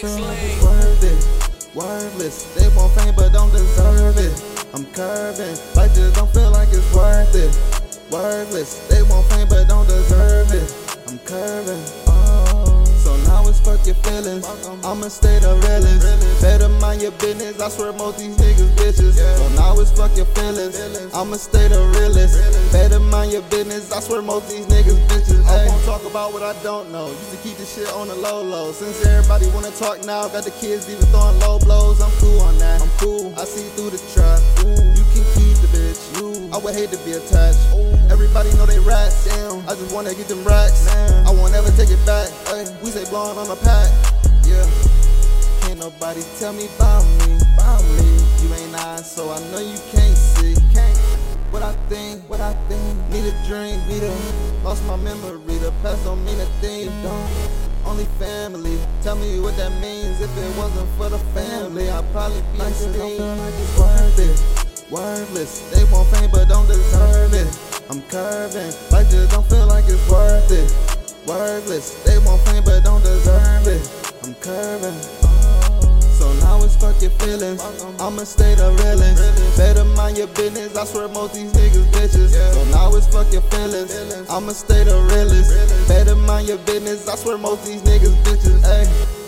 fame worth it. Worthless, they want fame but don't deserve it. I'm curving, life just don't feel like it's worth it. Worthless, they want fame but don't deserve it. I'm curving, oh. So now it's fuck your feelings. I'm a state of realness. I swear most these niggas bitches. Now it's fuck your feelings. I'ma stay the realest. Better mind your business. I swear most these niggas bitches. I won't talk about what I don't know. Used to keep this shit on the low low. Since everybody wanna talk now, got the kids even throwing low blows. I'm cool on that. I'm cool. I see through the trap. You can keep the bitch. I would hate to be attached. Everybody know they rats. Damn. I just wanna get them racks. I won't ever take it back. Ay, we say blowing on the pack. Yeah. Can't nobody tell me about me. Me. You ain't eyes, so I know you can't see. Can't. What I think, what I think. Need a drink, need a. Lost my memory. The past don't mean a thing. Don't. Only family. Tell me what that means. If it wasn't for the family, I'd probably be like extinct. Like it's worth it. Worthless, they want fame but don't deserve it. I'm curving, life just don't feel like it's worth it. Worthless, they want fame but don't deserve it. Feelings. I'ma stay the realest. Better mind your business. I swear most these niggas bitches. So now it's fuck your feelings. I'ma stay the realest. Better mind your business. I swear most these niggas bitches. Ayy.